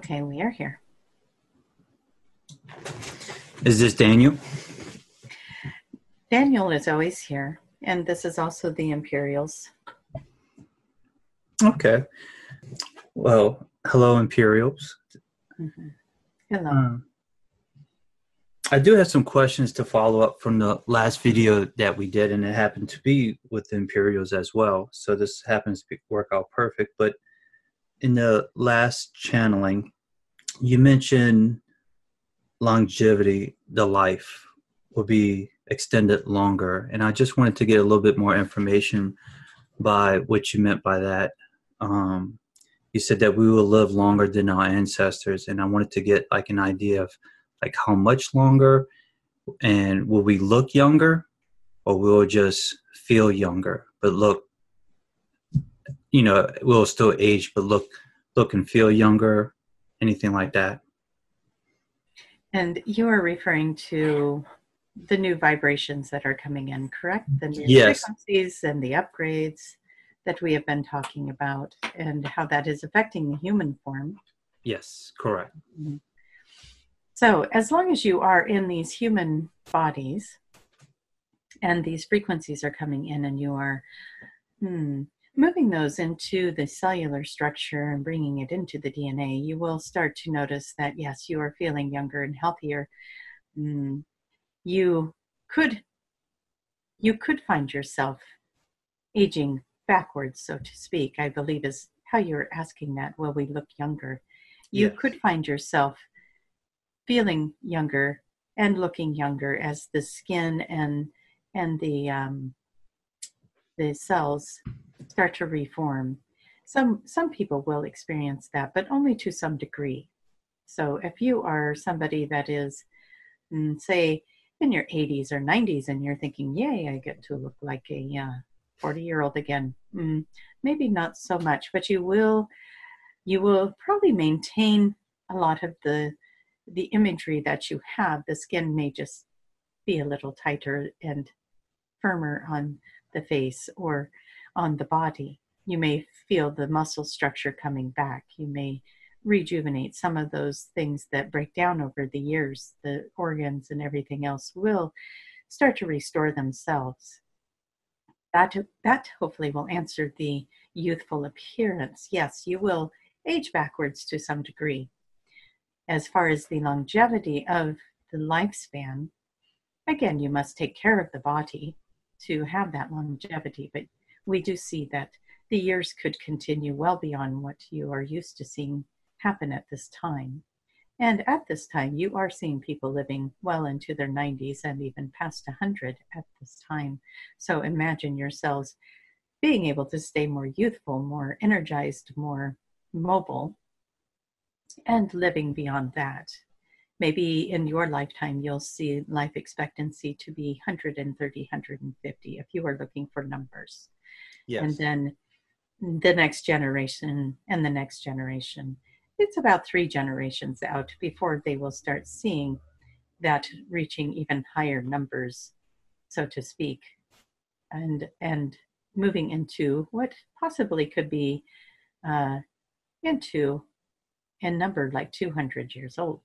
Okay, we are here. Is this Daniel? Daniel is always here, and this is also the Imperials. Okay. Well, hello, Imperials. Mm-hmm. Hello. Um, I do have some questions to follow up from the last video that we did, and it happened to be with the Imperials as well. So this happens to work out perfect. But in the last channeling, you mentioned longevity, the life will be extended longer. And I just wanted to get a little bit more information by what you meant by that. Um, you said that we will live longer than our ancestors, and I wanted to get like an idea of like how much longer, and will we look younger, or will we just feel younger but look, you know, we'll still age but look look and feel younger, anything like that. And you are referring to the new vibrations that are coming in, correct? The new yes. frequencies and the upgrades that we have been talking about, and how that is affecting the human form. Yes, correct. Mm-hmm. So, as long as you are in these human bodies and these frequencies are coming in, and you are hmm, moving those into the cellular structure and bringing it into the DNA, you will start to notice that yes, you are feeling younger and healthier. Mm, you could you could find yourself aging backwards, so to speak. I believe is how you're asking that. Will we look younger? You yes. could find yourself feeling younger and looking younger as the skin and and the um, the cells start to reform. Some some people will experience that, but only to some degree. So if you are somebody that is, mm, say, in your 80s or 90s, and you're thinking, "Yay, I get to look like a 40 uh, year old again," mm, maybe not so much, but you will you will probably maintain a lot of the the imagery that you have. The skin may just be a little tighter and firmer on the face, or on the body. You may feel the muscle structure coming back. You may rejuvenate some of those things that break down over the years. The organs and everything else will start to restore themselves. That, that hopefully will answer the youthful appearance. Yes, you will age backwards to some degree. As far as the longevity of the lifespan, again, you must take care of the body to have that longevity, but we do see that the years could continue well beyond what you are used to seeing happen at this time. And at this time, you are seeing people living well into their 90s and even past 100 at this time. So imagine yourselves being able to stay more youthful, more energized, more mobile, and living beyond that. Maybe in your lifetime, you'll see life expectancy to be 130, 150 if you are looking for numbers. Yes. And then the next generation and the next generation. It's about three generations out before they will start seeing that reaching even higher numbers, so to speak, and and moving into what possibly could be uh, into a number like 200 years old.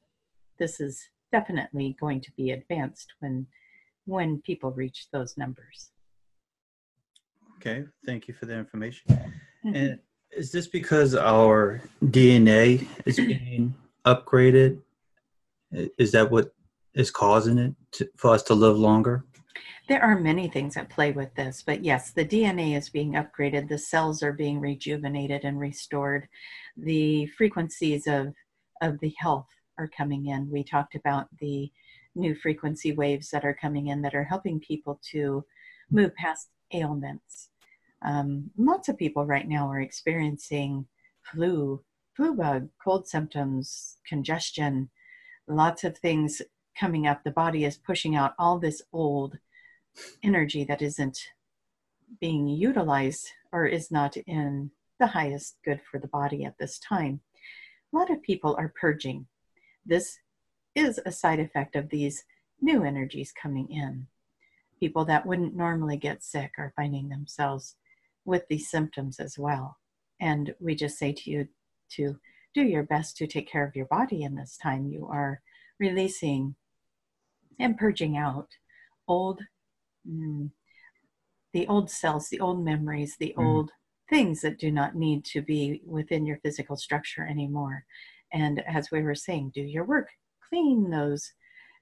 This is definitely going to be advanced when when people reach those numbers. Okay, thank you for the information. Mm-hmm. And is this because our DNA is being upgraded? Is that what is causing it to, for us to live longer? There are many things at play with this, but yes, the DNA is being upgraded, the cells are being rejuvenated and restored, the frequencies of, of the health are coming in. We talked about the new frequency waves that are coming in that are helping people to move past ailments um, lots of people right now are experiencing flu, flu bug, cold symptoms, congestion, lots of things coming up. The body is pushing out all this old energy that isn't being utilized or is not in the highest good for the body at this time. A lot of people are purging. This is a side effect of these new energies coming in. People that wouldn't normally get sick are finding themselves with these symptoms as well. And we just say to you to do your best to take care of your body in this time. You are releasing and purging out old, mm, the old cells, the old memories, the mm. old things that do not need to be within your physical structure anymore. And as we were saying, do your work, clean those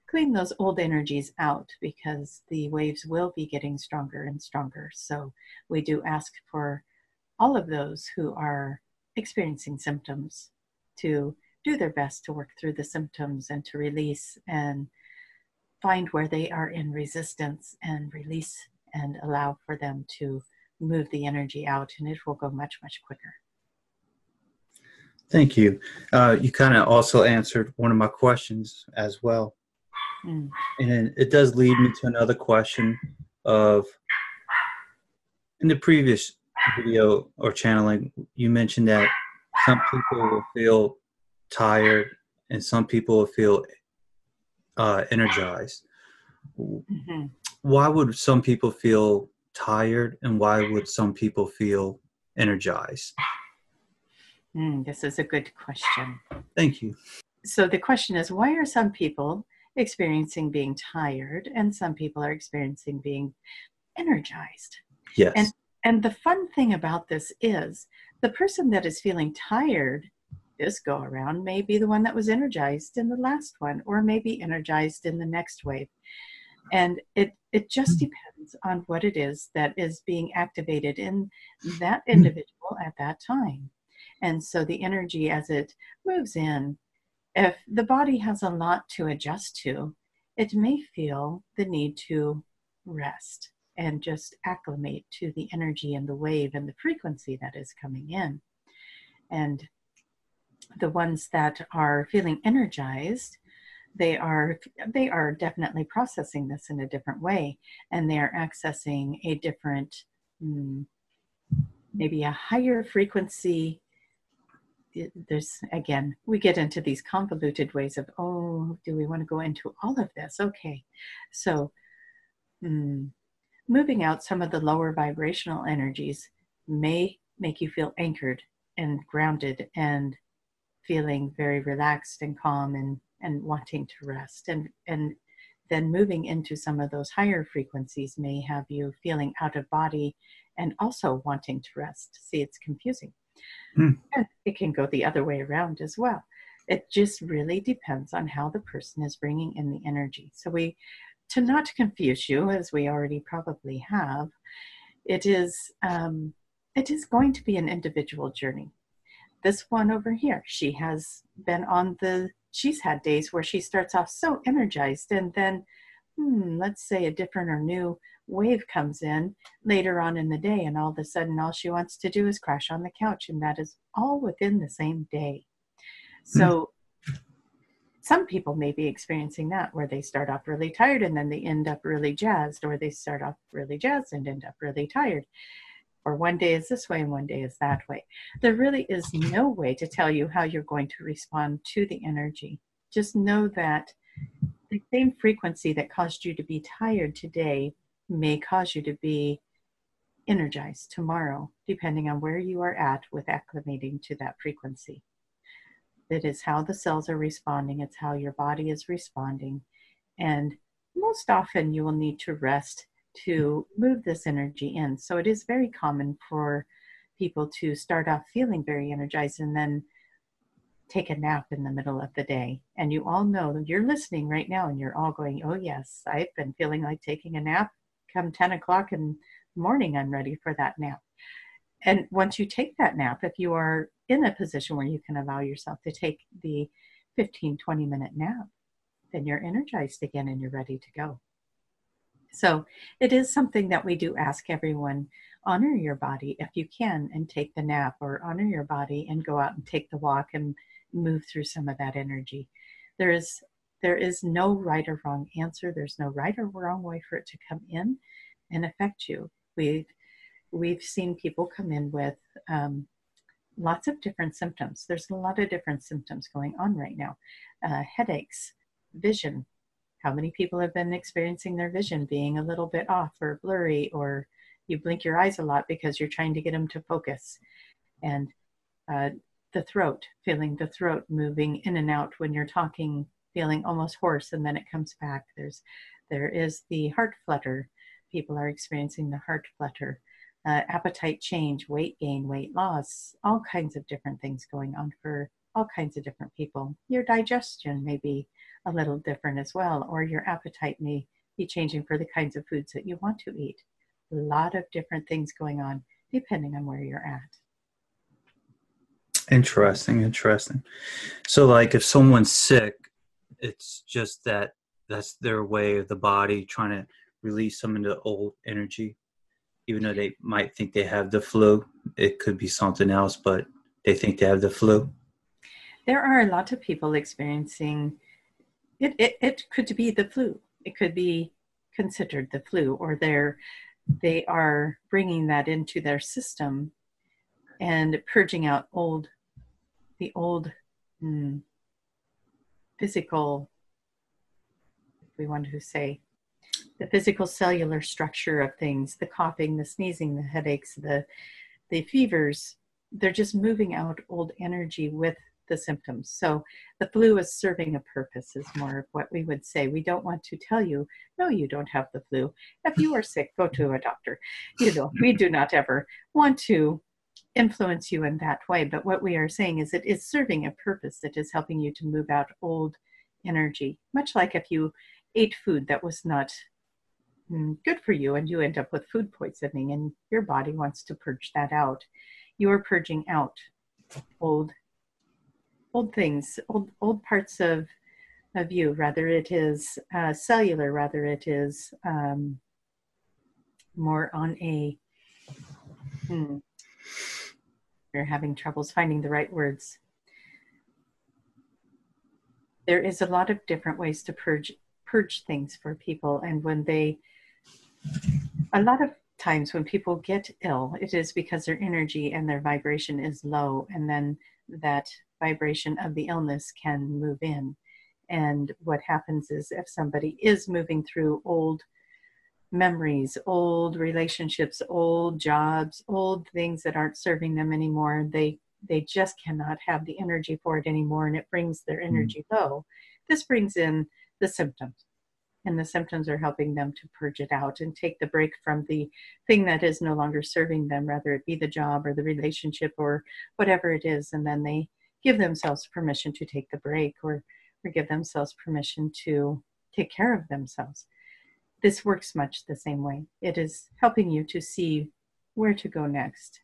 clean those old energies out because the waves will be getting stronger and stronger. So we do ask for all of those who are experiencing symptoms to do their best to work through the symptoms and to release and find where they are in resistance and release and allow for them to move the energy out and it will go much much quicker thank you uh, you kind of also answered one of my questions as well mm. and it does lead me to another question of in the previous video or channeling you mentioned that some people will feel tired and some people will feel uh, energized. Mm-hmm. Why would some people feel tired and why would some people feel energized? Mm, this is a good question. Thank you. So the question is why are some people experiencing being tired and some people are experiencing being energized? Yes. And and the fun thing about this is the person that is feeling tired this go around may be the one that was energized in the last one or maybe energized in the next wave and it it just hmm. depends on what it is that is being activated in that hmm. individual at that time and so the energy as it moves in if the body has a lot to adjust to it may feel the need to rest and just acclimate to the energy and the wave and the frequency that is coming in. And the ones that are feeling energized they are they are definitely processing this in a different way. And they are accessing a different mm, maybe a higher frequency there's again we get into these convoluted ways of oh do we want to go into all of this? Okay. So mm, moving out some of the lower vibrational energies may make you feel anchored and grounded and feeling very relaxed and calm and and wanting to rest. And and then moving into some of those higher frequencies may have you feeling out of body and also wanting to rest. See it's confusing hmm. and it can go the other way around as well. It just really depends on how the person is bringing in the energy. So we to not confuse you as we already probably have it is um, it is going to be an individual journey. This one over here, she has been on the, she's had days where she starts off so energized and then, hmm, let's say a different or new wave comes in later on in the day and all of a sudden all she wants to do is crash on the couch and that is all within the same day. So mm. some people may be experiencing that where they start off really tired and then they end up really jazzed or they start off really jazzed and end up really tired or one day is this way and one day is that way. There really is no way to tell you how you're going to respond to the energy. Just know that the same frequency that caused you to be tired today may cause you to be energized tomorrow, depending on where you are at with acclimating to that frequency. That is how the cells are responding, it's how your body is responding. And most often, you will need to rest to move this energy in. So it is very common for people to start off feeling very energized and then take a nap in the middle of the day. And you all know you're listening right now and you're all going, Oh, yes, I've been feeling like taking a nap. Come 10 o'clock in the morning, I'm ready for that nap. And once you take that nap, if you are in a position where you can allow yourself to take the 15, 20 minute nap, then you're energized again and you're ready to go. So it is something that we do ask everyone honor your body if you can and take the nap, or honor your body and go out and take the walk and move through some of that energy. There is there is no right or wrong answer. There's no right or wrong way for it to come in and affect you. We've we've seen people come in with um, lots of different symptoms. There's a lot of different symptoms going on right now. Uh, headaches, vision, how many people have been experiencing their vision being a little bit off or blurry, or you blink your eyes a lot because you're trying to get them to focus? And uh, the throat, feeling the throat moving in and out when you're talking, feeling almost hoarse, and then it comes back. There's there is the heart flutter. People are experiencing the heart flutter. Uh, appetite change, weight gain, weight loss, all kinds of different things going on for all kinds of different people. Your digestion may be a little different as well, or your appetite may be changing for the kinds of foods that you want to eat. A lot of different things going on depending on where you're at. Interesting, interesting. So, like, if someone's sick, it's just that that's their way of the body trying to release some of the old energy. Even though they might think they have the flu, it could be something else, but they think they have the flu. There are a lot of people experiencing it. It, it could be the flu. It could be considered the flu, or they're they are bringing that into their system and purging out old the old mm, physical we want to say the physical cellular structure of things the coughing the sneezing the headaches the the fevers they're just moving out old energy with the symptoms. So the flu is serving a purpose is more of what we would say. We don't want to tell you no you don't have the flu. If you are sick go to a doctor. You know we do not ever want to influence you in that way. But what we are saying is it is serving a purpose that is helping you to move out old energy much like if you ate food that was not mm, good for you and you end up with food poisoning and your body wants to purge that out. You are purging out old old things old old parts of of you rather it is uh, cellular rather it is um, more on a hmm, you're having troubles finding the right words there is a lot of different ways to purge purge things for people. And when they, a lot of times when people get ill, it is because their energy and their vibration is low, and then that vibration of the illness can move in. And what happens is if somebody is moving through old memories, old relationships, old jobs, old things that aren't serving them anymore, they they just cannot have the energy for it anymore and it brings their mm. energy mm. low. This brings in the symptoms. And the symptoms are helping them to purge it out and take the break from the thing that is no longer serving them, whether it be the job or the relationship or whatever it is. And then they give themselves permission to take the break or, or give themselves permission to take care of themselves. This works much the same way. It is helping you to see where to go next,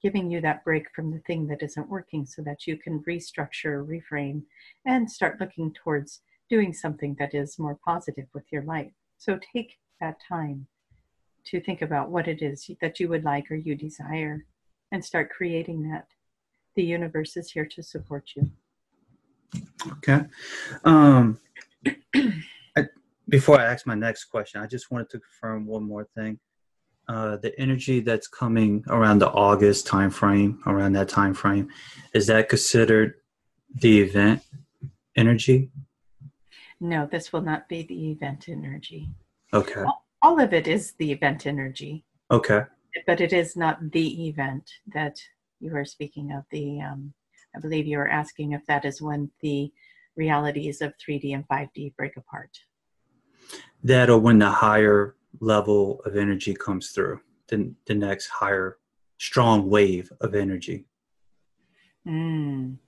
giving you that break from the thing that isn't working so that you can restructure, reframe, and start looking towards doing something that is more positive with your life. So take that time to think about what it is that you would like or you desire and start creating that. The universe is here to support you. Okay. Um, before I ask my next question, I just wanted to confirm one more thing. Uh, the energy that's coming around the August timeframe, around that time frame, is that considered the event energy? No, this will not be the event energy. Okay. All, all of it is the event energy. Okay. But it is not the event that you are speaking of. The um, I believe you are asking if that is when the realities of 3D and 5D break apart. That or when the higher level of energy comes through, the, the next higher strong wave of energy. Mm.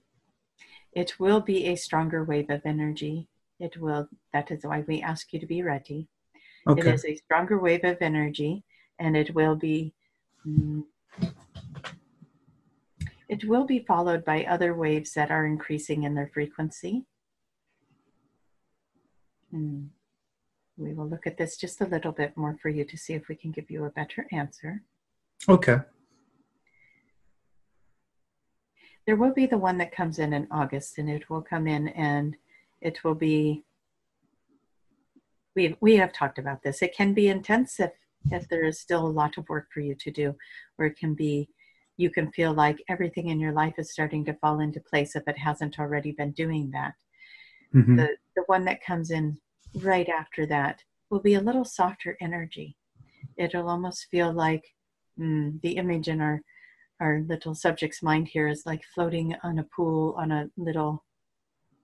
It will be a stronger wave of energy. It will, that is why we ask you to be ready. Okay. It is a stronger wave of energy and it will be. Mm, it will be followed by other waves that are increasing in their frequency. Hmm. We will look at this just a little bit more for you to see if we can give you a better answer. Okay. There will be the one that comes in in August, and it will come in and it will be we we have talked about this it can be intense if if there is still a lot of work for you to do or it can be you can feel like everything in your life is starting to fall into place if it hasn't already been doing that mm-hmm. the the one that comes in right after that will be a little softer energy it'll almost feel like mm, the image in our our little subject's mind here is like floating on a pool on a little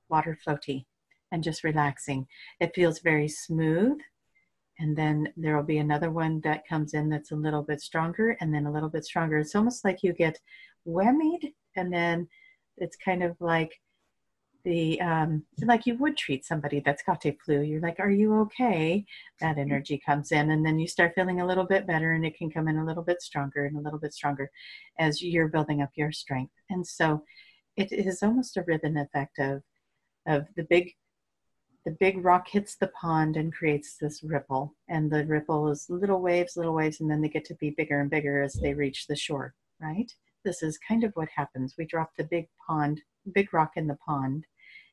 water floaty and just relaxing. It feels very smooth. And then there will be another one that comes in that's a little bit stronger and then a little bit stronger. It's almost like you get whammied and then it's kind of like the um, like you would treat somebody that's got a flu. You're like, "Are you okay?" That energy comes in, and then you start feeling a little bit better, and it can come in a little bit stronger and a little bit stronger as you're building up your strength. And so, it is almost a ribbon effect of of the big the big rock hits the pond and creates this ripple, and the ripple is little waves, little waves, and then they get to be bigger and bigger as they reach the shore. Right? This is kind of what happens. We drop the big pond, big rock in the pond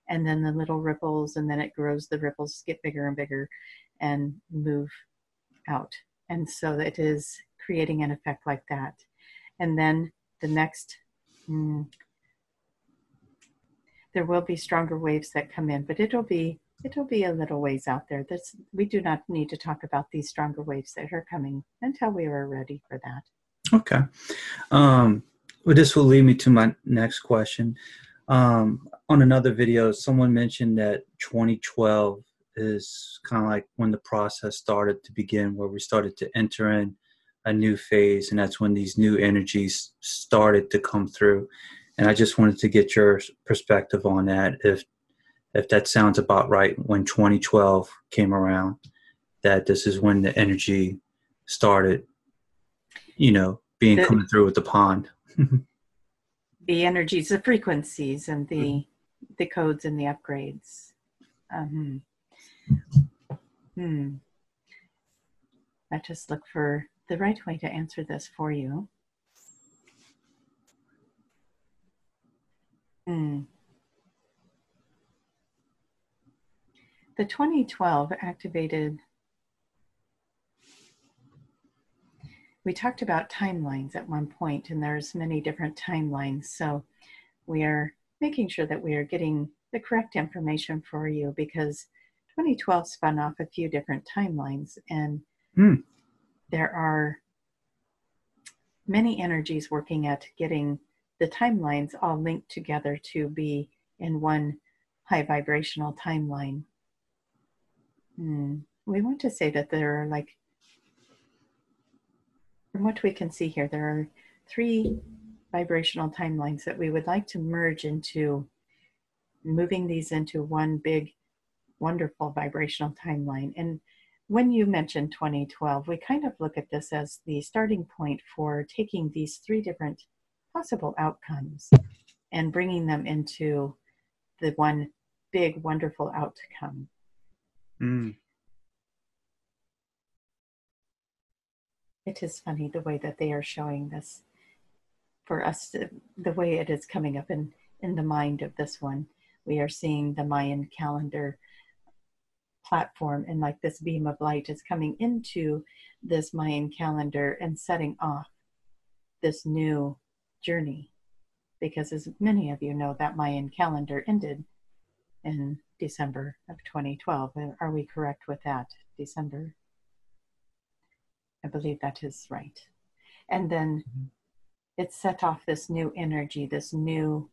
and then the little ripples and then it grows the ripples get bigger and bigger and move out. And so it is creating an effect like that. And then the next mm, there will be stronger waves that come in but it'll be it'll be a little ways out there. This we do not need to talk about these stronger waves that are coming until we are ready for that. Okay. Um well this will lead me to my next question um, on another video, someone mentioned that 2012 is kind of like when the process started to begin, where we started to enter in a new phase, and that's when these new energies started to come through. And I just wanted to get your perspective on that, if if that sounds about right. When 2012 came around, that this is when the energy started, you know, being the, coming through with the pond. the energies, the frequencies, and the mm-hmm. the codes and the upgrades. Um, hmm. I just look for the right way to answer this for you. Hmm. The 2012 activated we talked about timelines at one point, and there's many different timelines. So we are making sure that we are getting the correct information for you because 2012 spun off a few different timelines, and mm. there are many energies working at getting the timelines all linked together to be in one high vibrational timeline. Mm. We want to say that there are like from what we can see here, there are three vibrational timelines that we would like to merge into moving these into one big, wonderful vibrational timeline. And when you mentioned 2012, we kind of look at this as the starting point for taking these three different possible outcomes and bringing them into the one big, wonderful outcome. Mm. It is funny the way that they are showing this for us to, the way it is coming up in in the mind of this one. We are seeing the mayan calendar platform and like this beam of light is coming into this mayan calendar and setting off this new journey. Because as many of you know that mayan calendar ended in december of 2012 are we correct with that december believe that is right. And then mm-hmm. it set off this new energy, this new,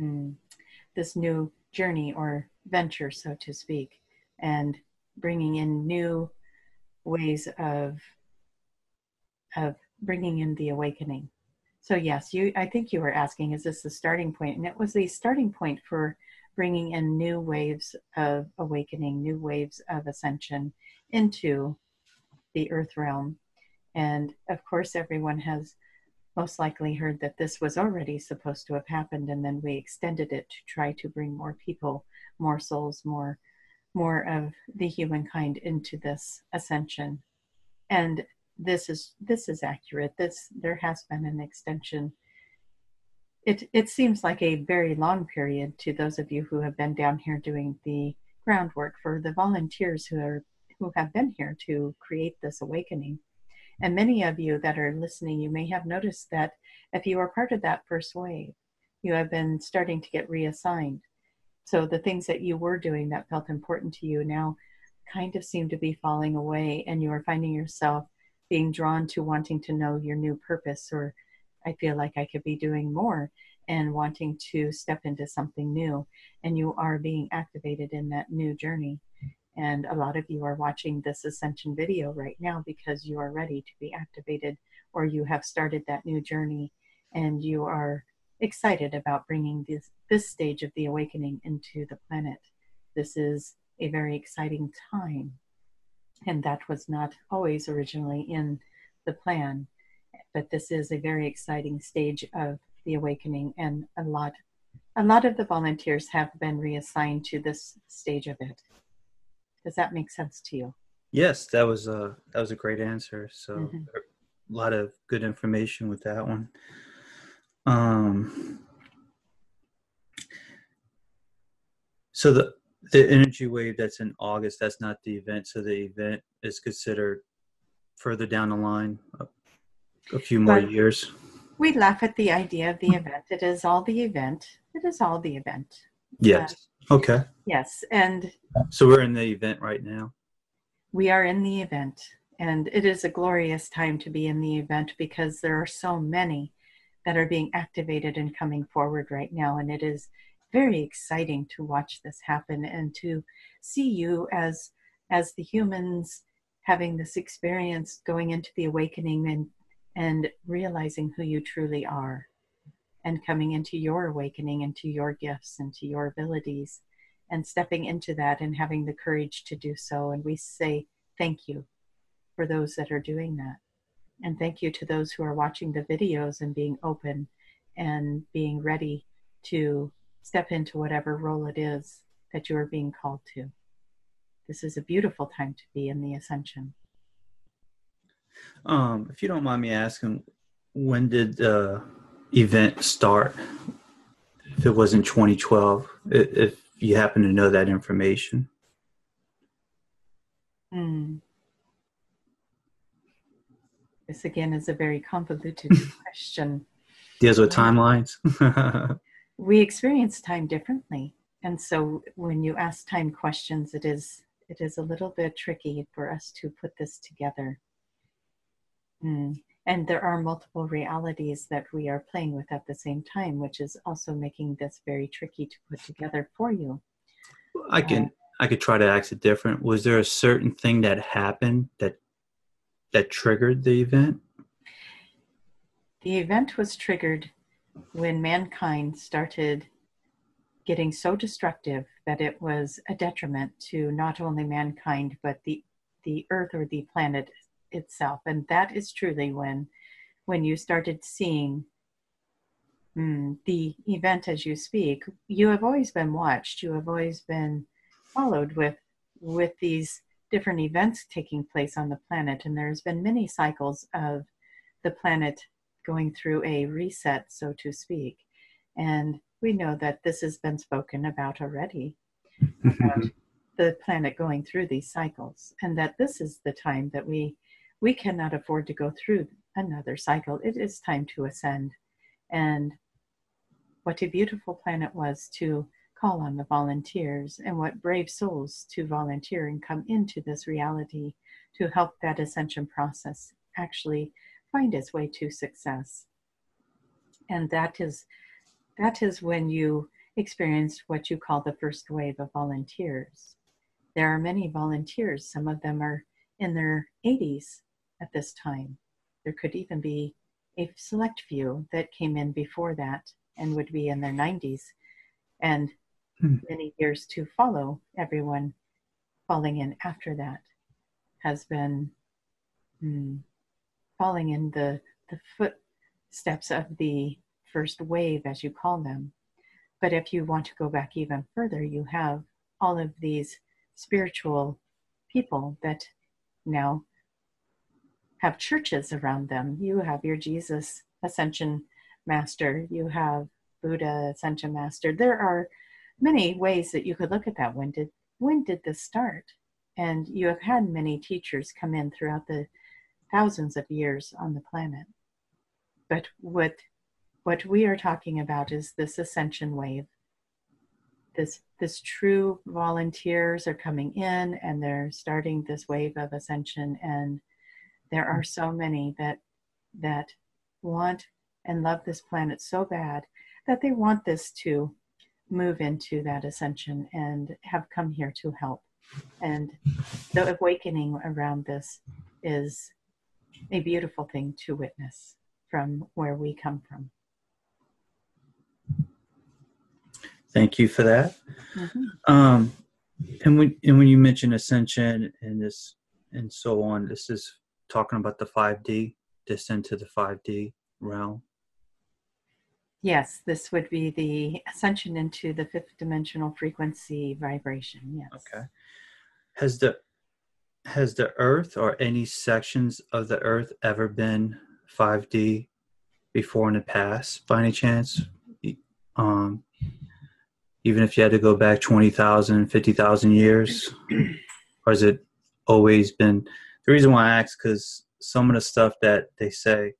mm, this new journey or venture, so to speak, and bringing in new ways of of bringing in the awakening. So yes, you. I think you were asking, is this the starting point? And it was the starting point for bringing in new waves of awakening, new waves of ascension into the earth realm. And of course, everyone has most likely heard that this was already supposed to have happened, and then we extended it to try to bring more people, more souls, more more of the humankind into this ascension. And this is this is accurate. This there has been an extension. It it seems like a very long period to those of you who have been down here doing the groundwork for the volunteers who are who have been here to create this awakening. And many of you that are listening, you may have noticed that if you are part of that first wave, you have been starting to get reassigned. So the things that you were doing that felt important to you now kind of seem to be falling away, and you are finding yourself being drawn to wanting to know your new purpose, or I feel like I could be doing more and wanting to step into something new. And you are being activated in that new journey. And a lot of you are watching this ascension video right now because you are ready to be activated or you have started that new journey and you are excited about bringing this, this stage of the awakening into the planet. This is a very exciting time. And that was not always originally in the plan. But this is a very exciting stage of the awakening and a lot a lot of the volunteers have been reassigned to this stage of it. Does that make sense to you? Yes, that was a that was a great answer. So mm-hmm. a lot of good information with that one. Um, so the the energy wave that's in August, that's not the event. So the event is considered further down the line, a, a few more but years. We laugh at the idea of the event. It is all the event. It is all the event. Yes. Okay. Yes, and so we're in the event right now. We are in the event, and it is a glorious time to be in the event because there are so many that are being activated and coming forward right now. And it is very exciting to watch this happen and to see you as as the humans having this experience going into the awakening and and realizing who you truly are and coming into your awakening into your gifts into your abilities and stepping into that and having the courage to do so and we say thank you for those that are doing that and thank you to those who are watching the videos and being open and being ready to step into whatever role it is that you are being called to. This is a beautiful time to be in the ascension. Um, if you don't mind me asking, when did the event start? If it was in 2012, if you happen to know that information. Hmm. This again is a very convoluted question. Deals with timelines. we experience time differently, and so when you ask time questions, it is it is a little bit tricky for us to put this together. Mm. And there are multiple realities that we are playing with at the same time, which is also making this very tricky to put together for you. I can uh, I could try to ask it different. Was there a certain thing that happened that that triggered the event? The event was triggered when mankind started getting so destructive that it was a detriment to not only mankind but the the earth or the planet itself. And that is truly when when you started seeing mm, the event as you speak you have always been watched. You have always been followed with with these different events taking place on the planet, and there's been many cycles of the planet going through a reset, so to speak. And we know that this has been spoken about already about the planet going through these cycles, and that this is the time that we we cannot afford to go through another cycle. It is time to ascend, and what a beautiful planet was to call on the volunteers and what brave souls to volunteer and come into this reality to help that ascension process actually find its way to success. And that is that is when you experience what you call the first wave of volunteers. There are many volunteers, some of them are in their 80s at this time. There could even be a select few that came in before that and would be in their 90s. And hmm. many years to follow everyone falling in after that has been hmm, falling in the, the footsteps of the first wave, as you call them. But if you want to go back even further, you have all of these spiritual people that now have churches around them. You have your Jesus Ascension Master, you have Buddha Ascension Master. There are many ways that you could look at that. When did when did this start? And you have had many teachers come in throughout the thousands of years on the planet. But what what we are talking about is this ascension wave. This this true volunteers are coming in and they're starting this wave of ascension and There are so many that that want and love this planet so bad that they want this to move into that ascension and have come here to help. And the awakening around this is a beautiful thing to witness from where we come from. Thank you for that. Mm-hmm. Um, and when and when you mention ascension and this and so on, this is talking about the 5D descent to the 5D realm. Yes, this would be the ascension into the fifth dimensional frequency vibration. Yes. Okay. Has the has the Earth or any sections of the Earth ever been 5D before in the past, by any chance? Um, even if you had to go back 20,000, 50,000 years? or has it always been? The reason why I ask because some of the stuff that they say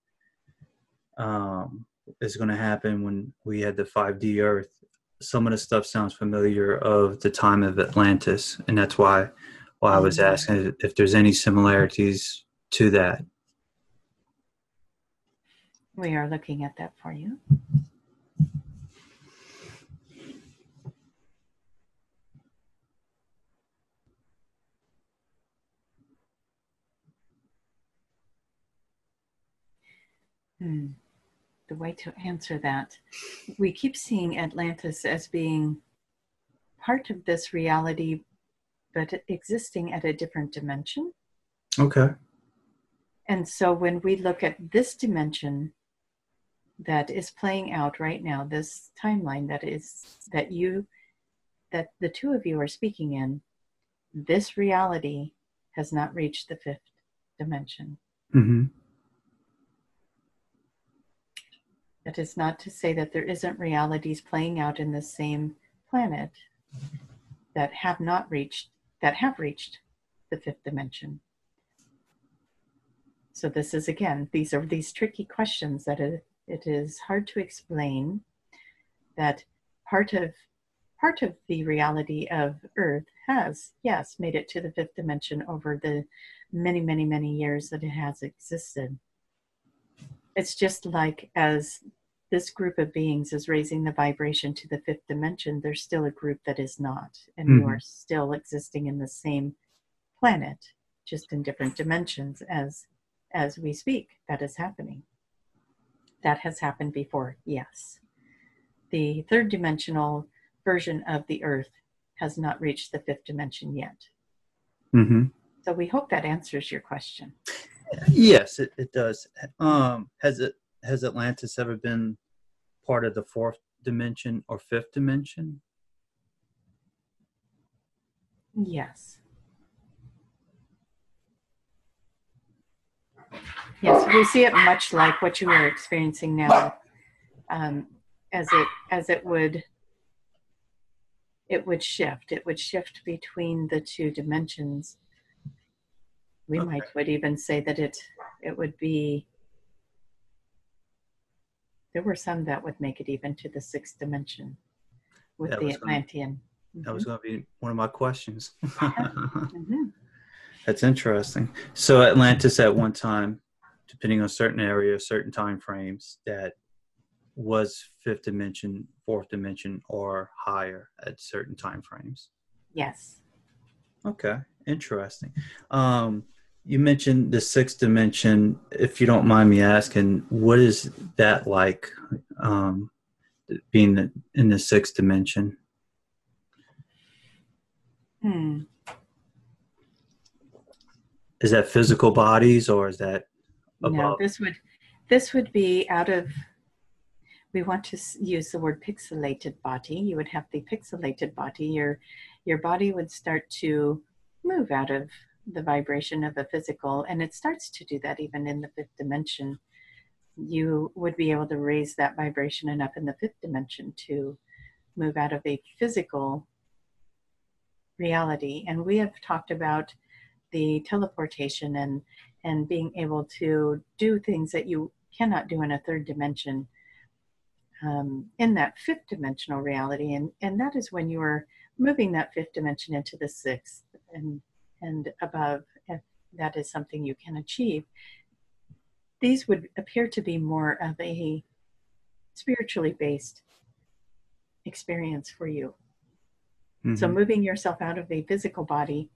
um, is going to happen when we had the 5D Earth, some of the stuff sounds familiar of the time of Atlantis, and that's why why I was asking if there's any similarities to that. We are looking at that for you. Hmm. The way to answer that, we keep seeing Atlantis as being part of this reality, but existing at a different dimension. Okay. And so when we look at this dimension that is playing out right now, this timeline that is that you that the two of you are speaking in, this reality has not reached the fifth dimension. Mm-hmm. That is not to say that there isn't realities playing out in the same planet that have not reached, that have reached the fifth dimension. So this is again, these are these tricky questions that it, it is hard to explain. That part of part of the reality of Earth has, yes, made it to the fifth dimension over the many, many, many years that it has existed it's just like as this group of beings is raising the vibration to the fifth dimension, there's still a group that is not, and mm-hmm. you are still existing in the same planet, just in different dimensions as as we speak. That is happening. That has happened before, yes. The third dimensional version of the Earth has not reached the fifth dimension yet. Mm-hmm. So we hope that answers your question. Yes, it, it does. Um, has it has Atlantis ever been part of the fourth dimension or fifth dimension? Yes. Yes, we see it much like what you are experiencing now, um, as it as it would it would shift. It would shift between the two dimensions we okay. might would even say that it it would be there were some that would make it even to the sixth dimension with that the Atlantean. Gonna, that was going to be one of my questions. mm-hmm. That's interesting. So Atlantis at one time, depending on certain areas, certain time frames, that was fifth dimension, fourth dimension, or higher at certain time frames. Yes. Okay, interesting. Um, you mentioned the sixth dimension. If you don't mind me asking, what is that like, um, being in the sixth dimension? Hmm. Is that physical bodies, or is that above? No, this would this would be out of. We want to use the word pixelated body. You would have the pixelated body. Your your body would start to move out of the vibration of a physical, and it starts to do that even in the fifth dimension. You would be able to raise that vibration enough in the fifth dimension to move out of a physical reality. And we have talked about the teleportation and and being able to do things that you cannot do in a third dimension um, in that fifth dimensional reality and and that is when you are moving that fifth dimension into the sixth and and above. If that is something you can achieve. These would appear to be more of a spiritually based experience for you. Mm-hmm. So, moving yourself out of a physical body,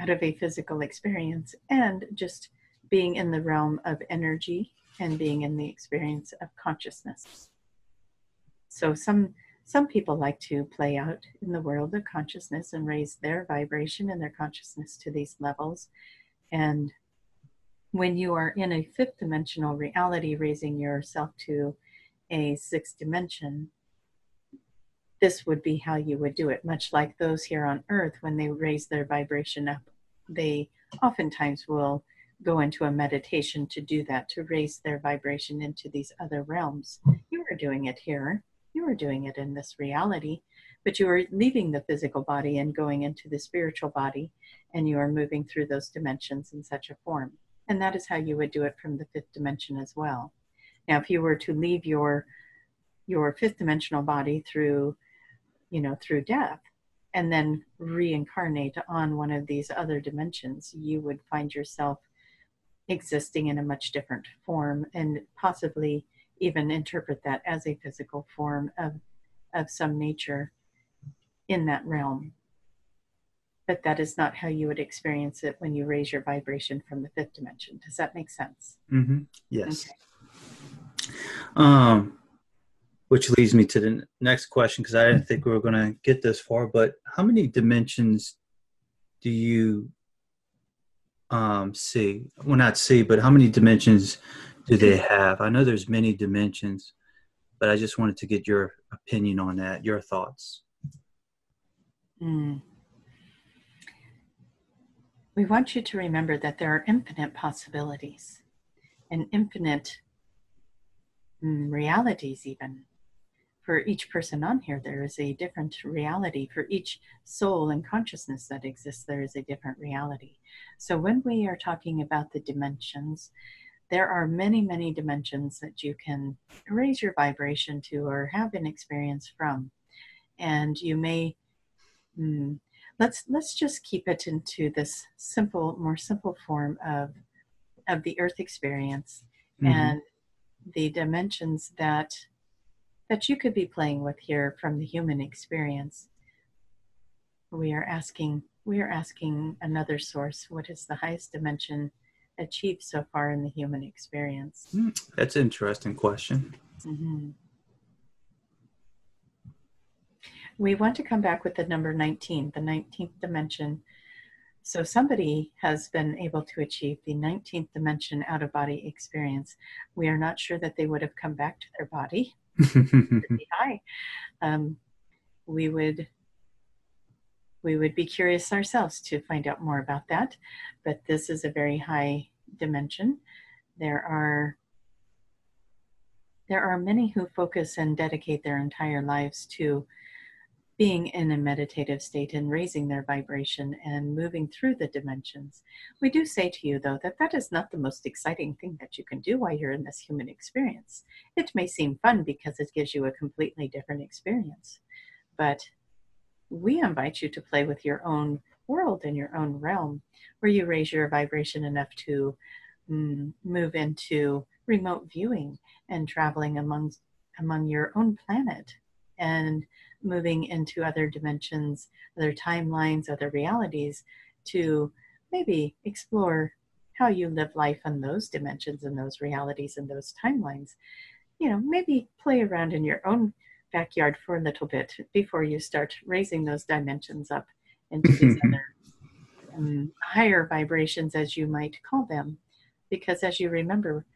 out of a physical experience, and just being in the realm of energy and being in the experience of consciousness. So, some some people like to play out in the world of consciousness and raise their vibration and their consciousness to these levels. And when you are in a fifth dimensional reality, raising yourself to a sixth dimension, this would be how you would do it. Much like those here on earth, when they raise their vibration up, they oftentimes will go into a meditation to do that, to raise their vibration into these other realms. You are doing it here you are doing it in this reality, but you are leaving the physical body and going into the spiritual body, and you are moving through those dimensions in such a form. And that is how you would do it from the fifth dimension as well. Now, if you were to leave your your fifth dimensional body through, you know, through death, and then reincarnate on one of these other dimensions, you would find yourself existing in a much different form and possibly even interpret that as a physical form of, of some nature in that realm. But that is not how you would experience it when you raise your vibration from the fifth dimension. Does that make sense? Mm-hmm. Yes. Okay. Um, which leads me to the next question because I didn't think we were going to get this far. But how many dimensions do you um, see? Well, not see, but how many dimensions do they have? I know there's many dimensions, but I just wanted to get your opinion on that, your thoughts. Mm. We want you to remember that there are infinite possibilities and infinite mm, realities, even. For each person on here, there is a different reality. For each soul and consciousness that exists, there is a different reality. So, when we are talking about the dimensions, there are many, many dimensions that you can raise your vibration to or have an experience from. And you may, hmm, let's let's just keep it into this simple, more simple form of of the earth experience mm-hmm. and the dimensions that that you could be playing with here from the human experience. We are asking we are asking another source, what is the highest dimension achieved so far in the human experience? Hmm, that's an interesting question. Mm-hmm. We want to come back with the number 19, the 19th dimension. So, somebody has been able to achieve the 19th dimension out of body experience. We are not sure that they would have come back to their body. high. Um, we would we would be curious ourselves to find out more about that. But this is a very high dimension. There are there are many who focus and dedicate their entire lives to being in a meditative state and raising their vibration and moving through the dimensions. We do say to you, though, that that is not the most exciting thing that you can do while you're in this human experience. It may seem fun because it gives you a completely different experience, but we invite you to play with your own world in your own realm where you raise your vibration enough to mm, move into remote viewing and traveling among among your own planet and moving into other dimensions other timelines other realities to maybe explore how you live life in those dimensions and those realities and those timelines. You know maybe play around in your own backyard for a little bit before you start raising those dimensions up into these other um, higher vibrations, as you might call them. Because as you remember,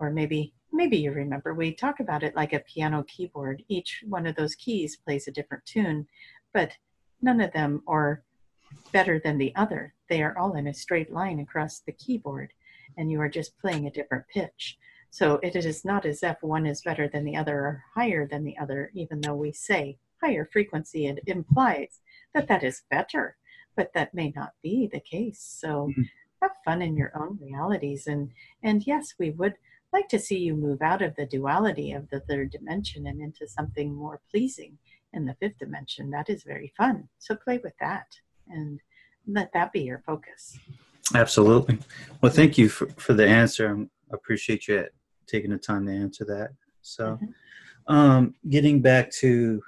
or maybe maybe you remember, we talk about it like a piano keyboard. Each one of those keys plays a different tune, but none of them are better than the other. They are all in a straight line across the keyboard, and you are just playing a different pitch. So it is not as if one is better than the other or higher than the other, even though we say higher frequency, it implies that that is better, but that may not be the case. So mm-hmm. have fun in your own realities. And, and yes, we would like to see you move out of the duality of the third dimension and into something more pleasing in the fifth dimension. That is very fun. So play with that and let that be your focus. Absolutely. Well, thank you for, for the answer. I appreciate you taking the time to answer that. So, mm-hmm. um, getting back to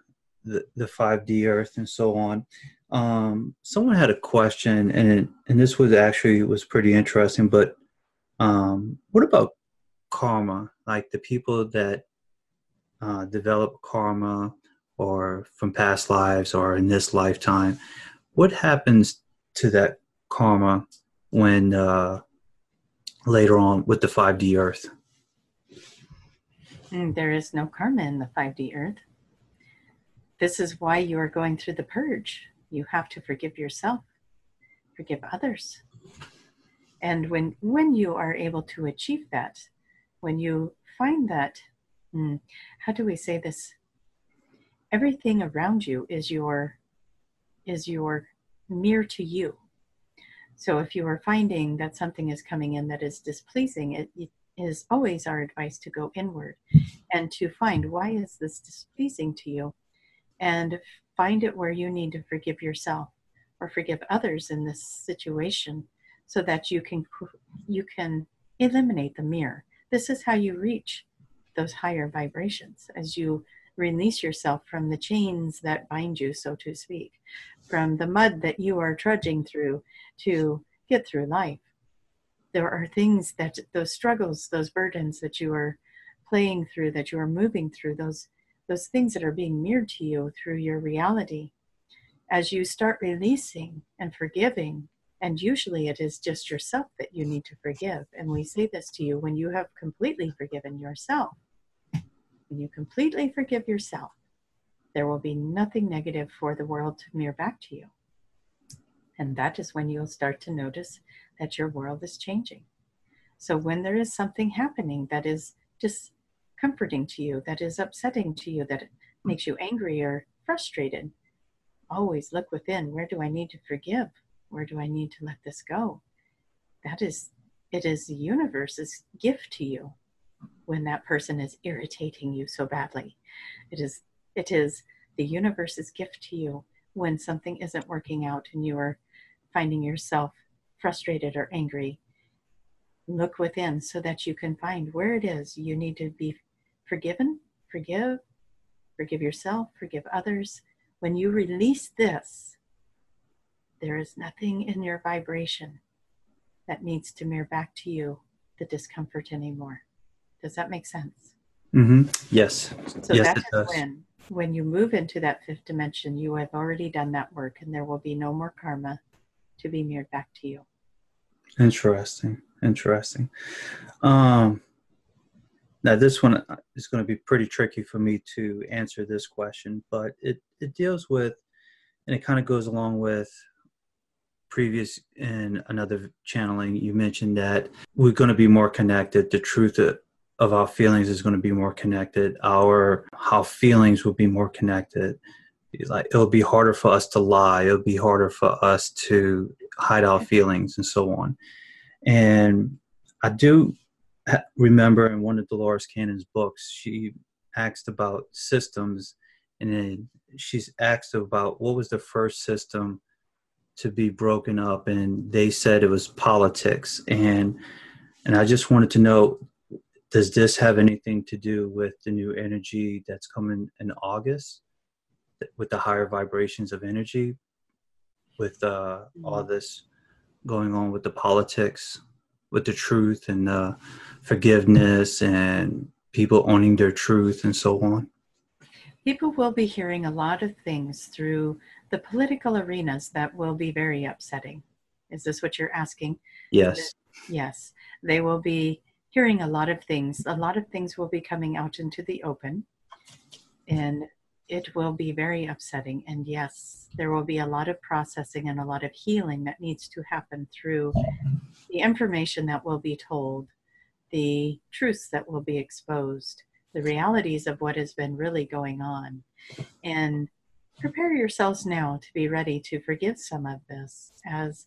the, the 5D Earth and so on, um, someone had a question, and and this was actually was pretty interesting. But um, what about karma? Like the people that uh, develop karma, or from past lives, or in this lifetime, what happens to that karma when uh, later on with the 5D Earth? There is no karma in the 5D Earth. This is why you are going through the purge. You have to forgive yourself, forgive others. And when when you are able to achieve that, when you find that, hmm, how do we say this? Everything around you is your is your mirror to you. So if you are finding that something is coming in that is displeasing, it, it is always our advice to go inward and to find why is this displeasing to you and find it where you need to forgive yourself or forgive others in this situation so that you can you can eliminate the mirror. This is how you reach those higher vibrations as you release yourself from the chains that bind you so to speak from the mud that you are trudging through to get through life there are things that those struggles those burdens that you are playing through that you are moving through those those things that are being mirrored to you through your reality. As you start releasing and forgiving and usually it is just yourself that you need to forgive and we say this to you when you have completely forgiven yourself when you completely forgive yourself there will be nothing negative for the world to mirror back to you and that is when you'll start to notice that your world is changing so when there is something happening that is just comforting to you, that is upsetting to you, that makes you angry or frustrated, always look within. Where do I need to forgive? Where do I need to let this go? That is, it is the universe's gift to you when that person is irritating you so badly. It is, it is the universe's gift to you when something isn't working out and you are finding yourself frustrated or angry. Look within so that you can find where it is you need to be forgiven, forgive, forgive yourself, forgive others. When you release this, there is nothing in your vibration that needs to mirror back to you the discomfort anymore. Does that make sense? Mm-hmm. Yes. So yes, that is when, when you move into that fifth dimension, you have already done that work, and there will be no more karma to be mirrored back to you. Interesting. Interesting. Um, now, this one is going to be pretty tricky for me to answer this question, but it, it deals with, and it kind of goes along with previous in another channeling. You mentioned that we're going to be more connected. The truth of our feelings is going to be more connected. Our how feelings will be more connected. Like it'll be harder for us to lie. It'll be harder for us to hide our feelings and so on. And I do remember in one of Dolores Cannon's books, she asked about systems, and then she's asked about what was the first system to be broken up, and they said it was politics. And and I just wanted to know, does this have anything to do with the new energy that's coming in August, with the higher vibrations of energy, with uh, all mm-hmm. this going on with the politics, with the truth and uh, forgiveness and people owning their truth and so on? People will be hearing a lot of things through the political arenas that will be very upsetting. Is this what you're asking? Yes. Yes. They will be hearing a lot of things. A lot of things will be coming out into the open. And it will be very upsetting. And yes, there will be a lot of processing and a lot of healing that needs to happen through the information that will be told the truths that will be exposed, the realities of what has been really going on. And prepare yourselves now to be ready to forgive some of this, as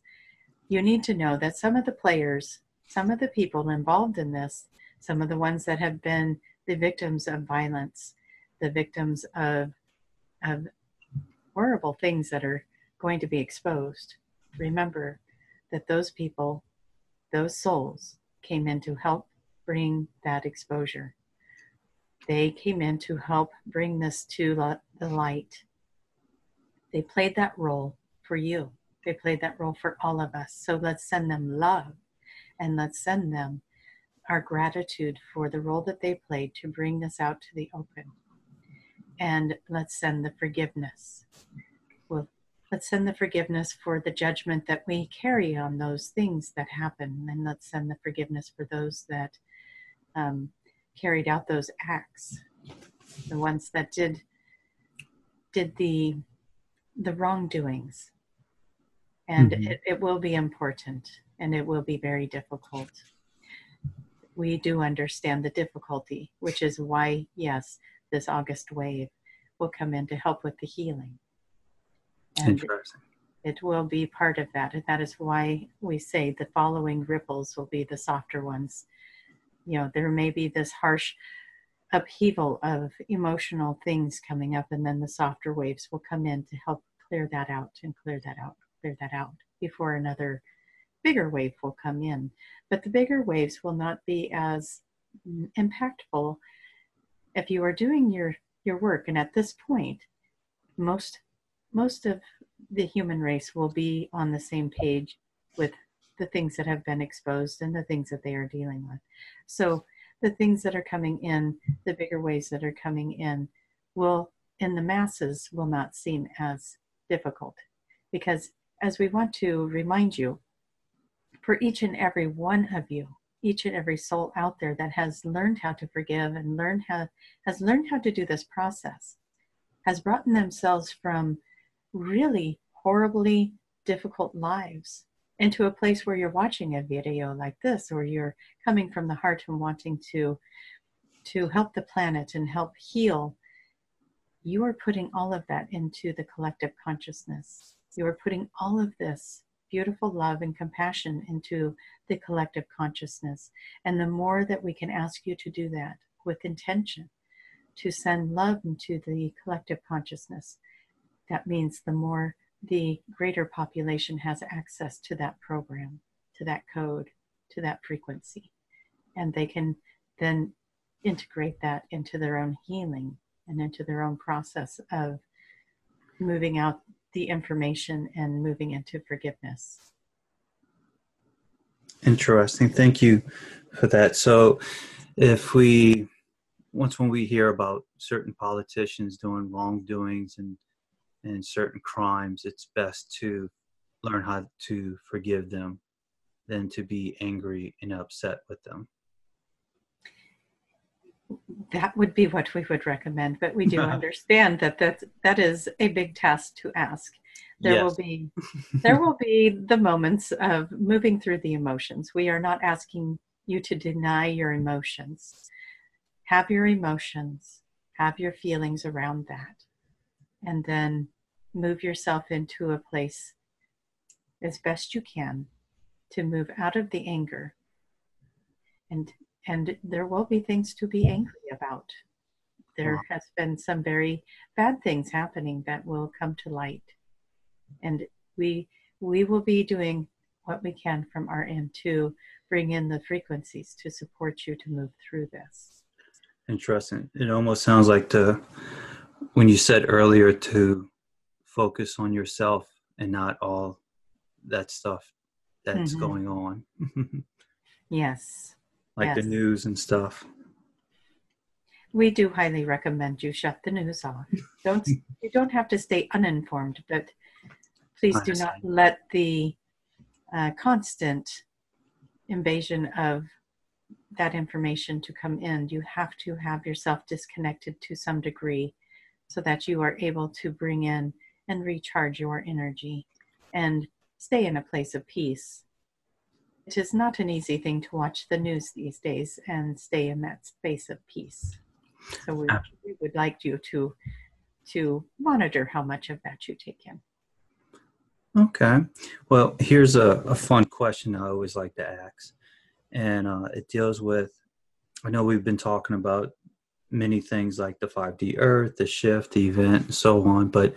you need to know that some of the players, some of the people involved in this, some of the ones that have been the victims of violence, the victims of, of horrible things that are going to be exposed. Remember, that those people, those souls, came in to help bring that exposure. They came in to help bring this to the light. They played that role for you. They played that role for all of us. So let's send them love and let's send them our gratitude for the role that they played to bring this out to the open. And let's send the forgiveness. Well, let's send the forgiveness for the judgment that we carry on those things that happen. And let's send the forgiveness for those that um, carried out those acts, the ones that did did the the wrongdoings. And mm-hmm. it, it will be important and it will be very difficult. We do understand the difficulty, which is why, yes, this August wave will come in to help with the healing. And Interesting. It will be part of that. And that is why we say the following ripples will be the softer ones. You know, there may be this harsh upheaval of emotional things coming up, and then the softer waves will come in to help clear that out and clear that out, clear that out before another bigger wave will come in. But the bigger waves will not be as impactful if you are doing your, your work. And at this point, most most of the human race will be on the same page with the things that have been exposed and the things that they are dealing with. So the things that are coming in, the bigger ways that are coming in, will in the masses will not seem as difficult because as we want to remind you for each and every one of you, each and every soul out there that has learned how to forgive and learn how has learned how to do this process, has brought themselves from really horribly difficult lives into a place where you're watching a video like this or you're coming from the heart and wanting to to help the planet and help heal. You are putting all of that into the collective consciousness. You are putting all of this beautiful love and compassion into the collective consciousness. And the more that we can ask you to do that with intention, to send love into the collective consciousness, that means the more the greater population has access to that program, to that code, to that frequency. And they can then integrate that into their own healing and into their own process of moving out the information and moving into forgiveness. Interesting. Thank you for that. So, if we once when we hear about certain politicians doing wrongdoings and and certain crimes, it's best to learn how to forgive them than to be angry and upset with them that would be what we would recommend but we do understand that that that is a big task to ask. There yes. will be there will be the moments of moving through the emotions. We are not asking you to deny your emotions. Have your emotions have your feelings around that and then move yourself into a place as best you can to move out of the anger and and there will be things to be angry about. There has been some very bad things happening that will come to light, and we we will be doing what we can from our end to bring in the frequencies to support you to move through this. Interesting. It almost sounds like to when you said earlier to focus on yourself and not all that stuff that's mm-hmm. going on. yes like yes. the news and stuff. We do highly recommend you shut the news off. Don't you don't have to stay uninformed, but please do not let the uh, constant invasion of that information to come in. You have to have yourself disconnected to some degree so that you are able to bring in and recharge your energy and stay in a place of peace it is not an easy thing to watch the news these days and stay in that space of peace. So we, we would like you to to monitor how much of that you take in. Okay. Well, here's a, a fun question I always like to ask. And uh, it deals with I know we've been talking about many things like the 5D Earth, the shift, the event, and so on, but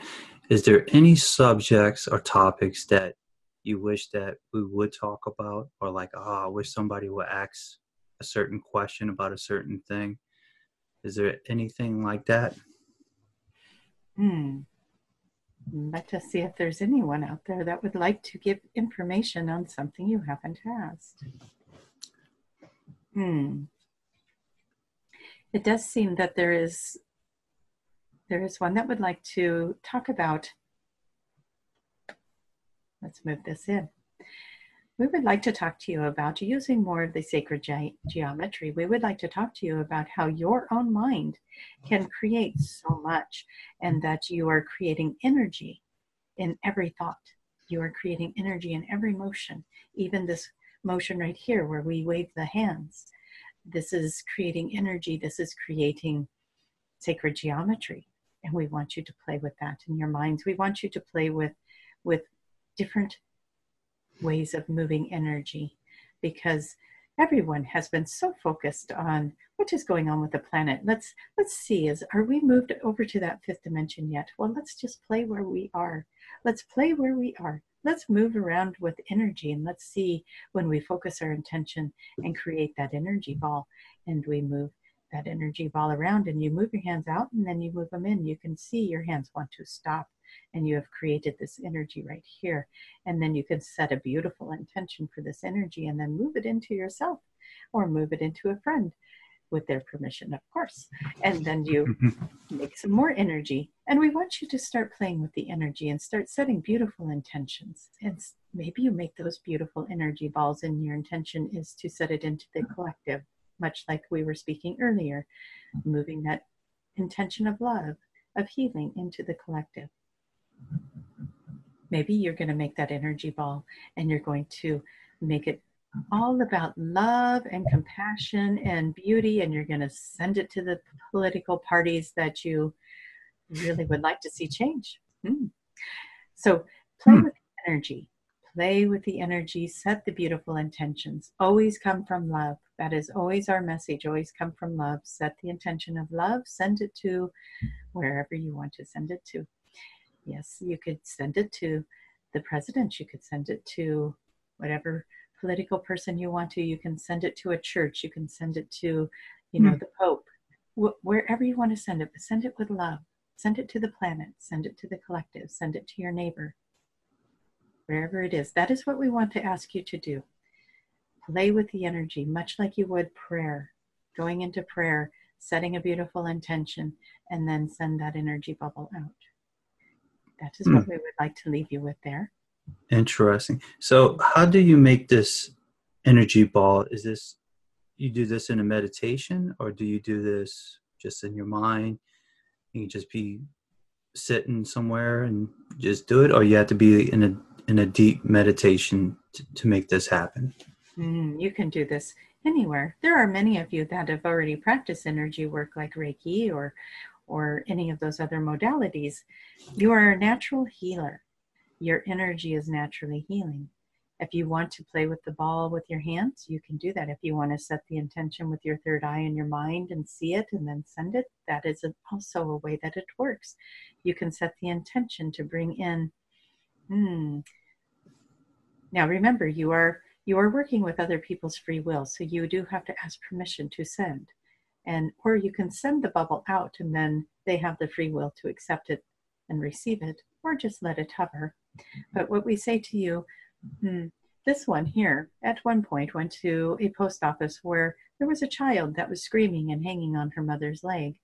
is there any subjects or topics that you wish that we would talk about, or like, oh, I wish somebody would ask a certain question about a certain thing? Is there anything like that? Hmm. Let us see if there's anyone out there that would like to give information on something you haven't asked. Hmm. It does seem that there is there is one that would like to talk about. Let's move this in. We would like to talk to you about using more of the sacred ge- geometry. We would like to talk to you about how your own mind can create so much and that you are creating energy in every thought. You are creating energy in every motion, even this motion right here where we wave the hands. This is creating energy, this is creating sacred geometry. And we want you to play with that in your minds. We want you to play with with different ways of moving energy because everyone has been so focused on what is going on with the planet. Let's let's see is are we moved over to that fifth dimension yet? Well let's just play where we are. Let's play where we are. Let's move around with energy and let's see when we focus our intention and create that energy ball and we move that energy ball around and you move your hands out and then you move them in. You can see your hands want to stop and you have created this energy right here and then you can set a beautiful intention for this energy and then move it into yourself or move it into a friend with their permission, of course. And then you make some more energy. And we want you to start playing with the energy and start setting beautiful intentions. And maybe you make those beautiful energy balls, and your intention is to set it into the collective, much like we were speaking earlier, moving that intention of love, of healing into the collective. Maybe you're going to make that energy ball and you're going to make it all about love and compassion and beauty, and you're going to send it to the political parties that you really would like to see change. Hmm. So play hmm. with energy. Play with the energy, set the beautiful intentions. Always come from love. That is always our message. Always come from love. Set the intention of love, send it to wherever you want to send it to. Yes, you could send it to the president, you could send it to whatever political person you want to. You can send it to a church. You can send it to, you know, mm. the Pope. Wh- wherever you want to send it, but send it with love. Send it to the planet. Send it to the collective. Send it to your neighbor. Wherever it is. That is what we want to ask you to do. Play with the energy, much like you would prayer. Going into prayer, setting a beautiful intention, and then send that energy bubble out. That is mm. what we would like to leave you with there. Interesting. So, how do you make this energy ball? Is this you do this in a meditation, or do you do this just in your mind? You just be sitting somewhere and just do it, or you have to be in a in a deep meditation to, to make this happen. Mm, you can do this anywhere. There are many of you that have already practiced energy work, like Reiki or or any of those other modalities. You are a natural healer your energy is naturally healing. If you want to play with the ball with your hands, you can do that. If you want to set the intention with your third eye in your mind and see it and then send it, that is also a way that it works. You can set the intention to bring in. Hmm. Now remember, you are you are working with other people's free will, so you do have to ask permission to send. And or you can send the bubble out and then they have the free will to accept it and receive it, or just let it hover but what we say to you, hmm, this one here at one point went to a post office where there was a child that was screaming and hanging on her mother's leg.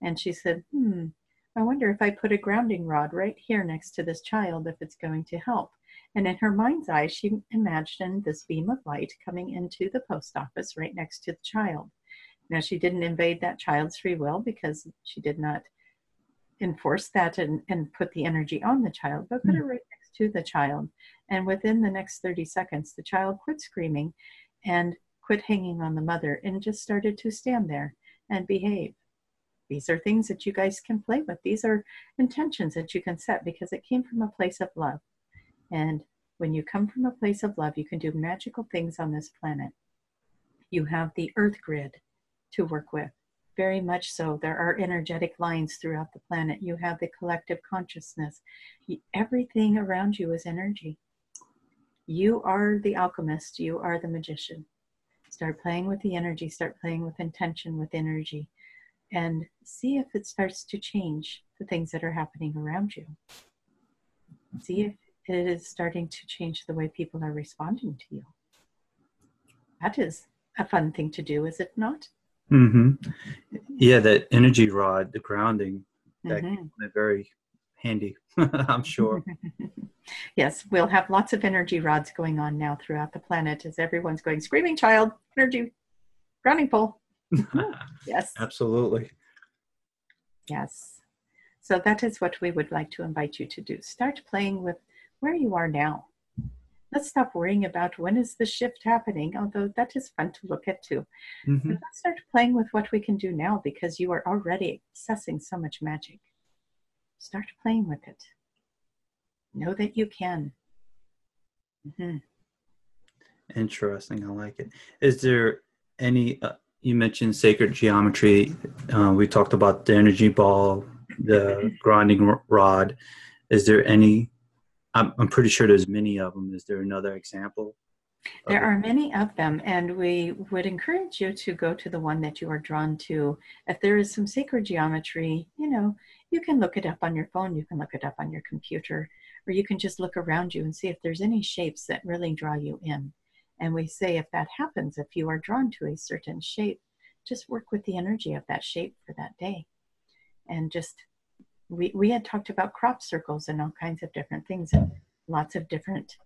And she said, Hmm, I wonder if I put a grounding rod right here next to this child if it's going to help. And in her mind's eye, she imagined this beam of light coming into the post office right next to the child. Now, she didn't invade that child's free will because she did not enforce that and, and put the energy on the child, but put it hmm. right next to the child. And within the next 30 seconds, the child quit screaming and quit hanging on the mother and just started to stand there and behave. These are things that you guys can play with. These are intentions that you can set because it came from a place of love. And when you come from a place of love, you can do magical things on this planet. You have the earth grid to work with very much so. There are energetic lines throughout the planet. You have the collective consciousness. Everything around you is energy. You are the alchemist, you are the magician. Start playing with the energy, start playing with intention, with energy, and see if it starts to change the things that are happening around you. See if it is starting to change the way people are responding to you. That is a fun thing to do, is it not? Mm-hmm. Yeah, that energy rod, the grounding, that Mhm. very handy, I'm sure. yes, we'll have lots of energy rods going on now throughout the planet as everyone's going screaming child, energy, grounding pole. Yes, Absolutely. yes. So that is what we would like to invite you to do. Start playing with where you are now. Let's stop worrying about when is the shift happening, although that is fun to look at too. hmm let's start playing with what we can do now because you are already accessing so much magic. Start playing with it. Know that you can. Mhm. Interesting. I like it. Is there any? Uh, you mentioned sacred geometry. Uh, we talked about the energy ball, the grinding rod. Is there any? I'm, I'm pretty sure there's many of them. Is there another example? There are many of them, and we would encourage you to go to the one that you are drawn to. If there is some sacred geometry, you know, you can look it up on your phone, you can look it up on your computer, or you can just look around you and see if there's any shapes that really draw you in. And we say if that happens, if you are drawn to a certain shape, just work with the energy of that shape for that day. And just, we, we had talked about crop circles and all kinds of different things, and lots of different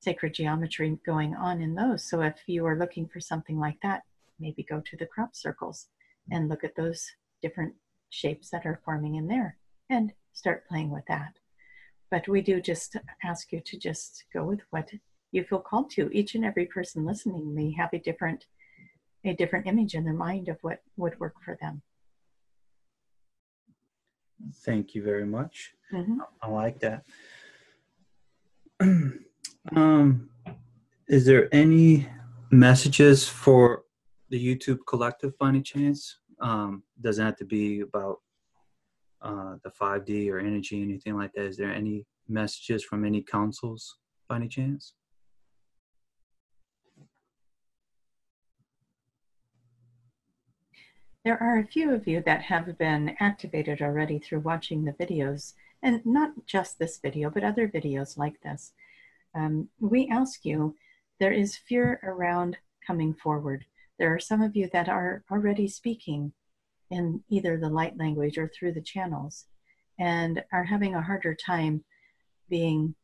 sacred geometry going on in those. So if you are looking for something like that, maybe go to the crop circles and look at those different shapes that are forming in there and start playing with that. But we do just ask you to just go with what you feel called to. Each and every person listening may have a different a different image in their mind of what would work for them. Thank you very much. Mhm. I like that. um, is there any messages for the YouTube collective by any chance? Um, doesn't have to be about uh, the 5D or energy, anything like that. Is there any messages from any councils by any chance? There are a few of you that have been activated already through watching the videos, and not just this video, but other videos like this. Um, we ask you, there is fear around coming forward. There are some of you that are already speaking in either the light language or through the channels and are having a harder time being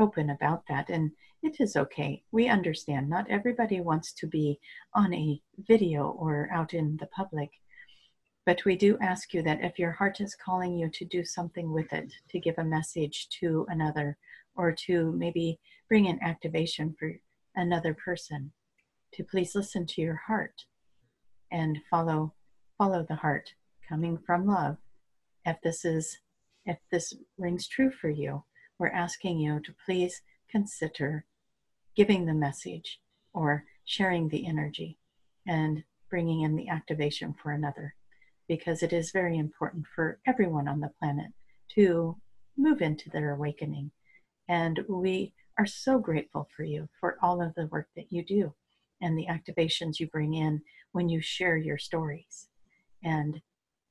open about that. And it is okay. We understand. Not everybody wants to be on a video or out in the public. But we do ask you that if your heart is calling you to do something with it, to give a message to another, or to maybe bring an activation for another person, to please listen to your heart and follow follow the heart coming from love. If this is if this rings true for you, we're asking you to please consider giving the message or sharing the energy and bringing in the activation for another because it is very important for everyone on the planet to move into their awakening. And we are so grateful for you for all of the work that you do and the activations you bring in when you share your stories and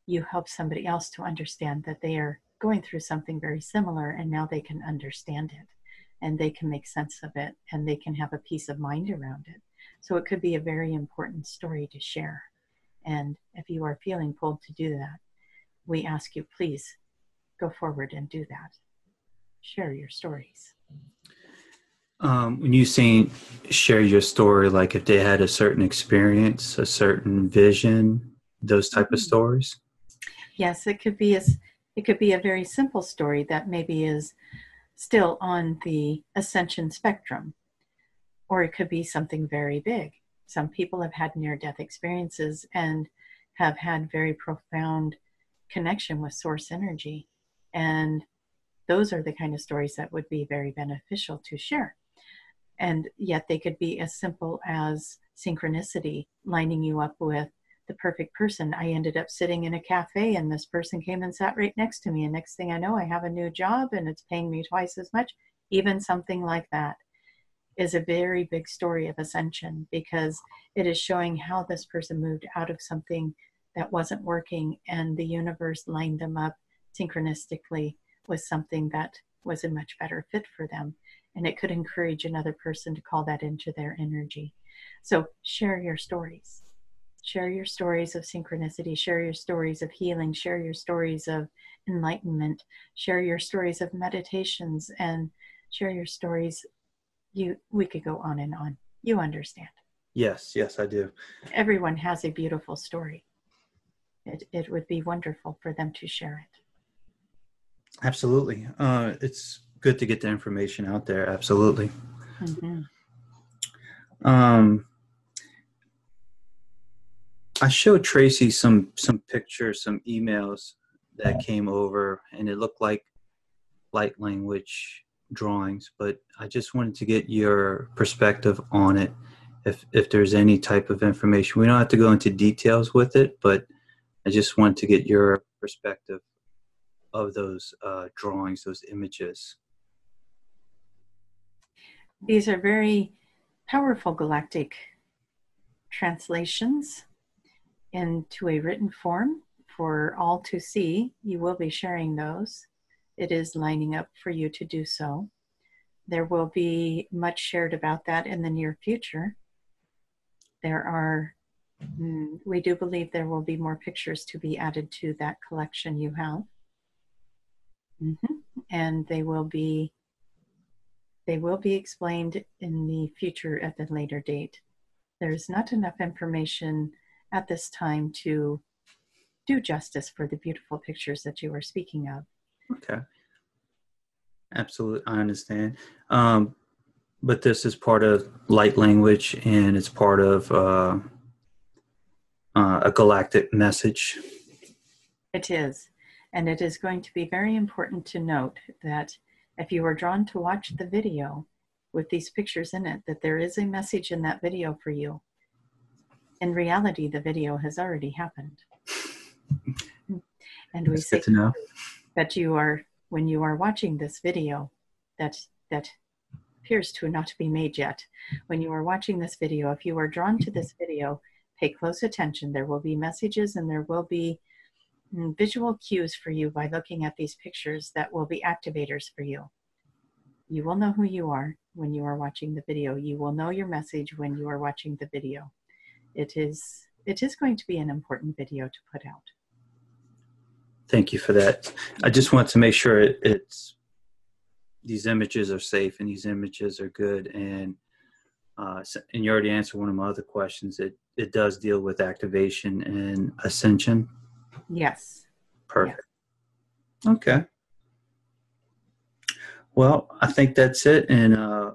you help somebody else to understand that they are going through something very similar and now they can understand it and they can make sense of it and they can have a peace of mind around it. So it could be a very important story to share. And if you are feeling pulled to do that, we ask you please go forward and do that. Share your stories. Um, when you saying share your story, like if they had a certain experience, a certain vision, those type of Mhm. stories. Yes, it could be as it could be a very simple story that maybe is still on the ascension spectrum, or it could be something very big. Some people have had near death experiences and have had very profound connection with source energy. And those are the kind of stories that would be very beneficial to share. And yet they could be as simple as synchronicity lining you up with the perfect person. I ended up sitting in a cafe and this person came and sat right next to me. And next thing I know, I have a new job and it's paying me twice as much. Even something like that. is a very big story of ascension because it is showing how this person moved out of something that wasn't working and the universe lined them up synchronistically with something that was a much better fit for them. And it could encourage another person to call that into their energy. So share your stories. Share your stories of synchronicity, share your stories of healing, share your stories of enlightenment, share your stories of meditations, and share your stories. You we could go on and on. You understand. Yes, yes, I do. Everyone has a beautiful story. It it would be wonderful for them to share it. Absolutely. Uh, it's good to get the information out there. Absolutely. Mm-hmm. Um, I showed Tracy some some pictures, some emails that came over, and it looked like light language drawings. But I just wanted to get your perspective on it. If if there's any type of information, we don't have to go into details with it, but I just want to get your perspective of those uh, drawings, those images. These are very powerful galactic translations into a written form for all to see. You will be sharing those. It is lining up for you to do so. There will be much shared about that in the near future. There are, mm, we do believe there will be more pictures to be added to that collection you have. Mm-hmm. And they will be they will be explained in the future at the later date. There's not enough information at this time to do justice for the beautiful pictures that you were speaking of. Okay. Absolutely, I understand. Um, but this is part of light language and it's part of uh, uh, a galactic message. It is. And it is going to be very important to note that if you are drawn to watch the video with these pictures in it, that there is a message in that video for you in reality, the video has already happened. and we That's say that you are, when you are watching this video, that that appears to not be made yet. When you are watching this video, if you are drawn to this video, pay close attention. There will be messages and there will be mm, visual cues for you by looking at these pictures that will be activators for you. You will know who you are when you are watching the video. You will know your message when you are watching the video it is it is going to be an important video to put out. Thank you for that. I just want to make sure it, it's these images are safe and these images are good and uh, and you already answered one of my other questions. It it does deal with activation and ascension. Yes. Perfect. Yes. Okay. Well, I think that's it. And uh,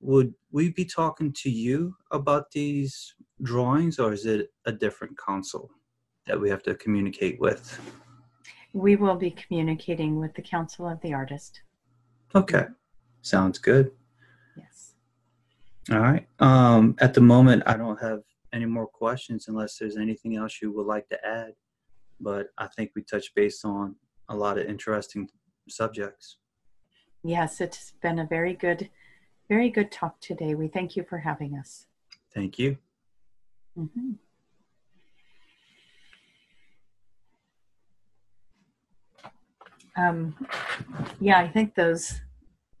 would we be talking to you about these drawings or is it a different council that we have to communicate with? We will be communicating with the Council of the Artist. Okay, sounds good. Yes. All right. Um, at the moment, I don't have any more questions unless there's anything else you would like to add. But I think we touched base on a lot of interesting subjects. Yes, it's been a very good very good talk today. We thank you for having us. Thank you. Mm-hmm. Um, yeah, I think those,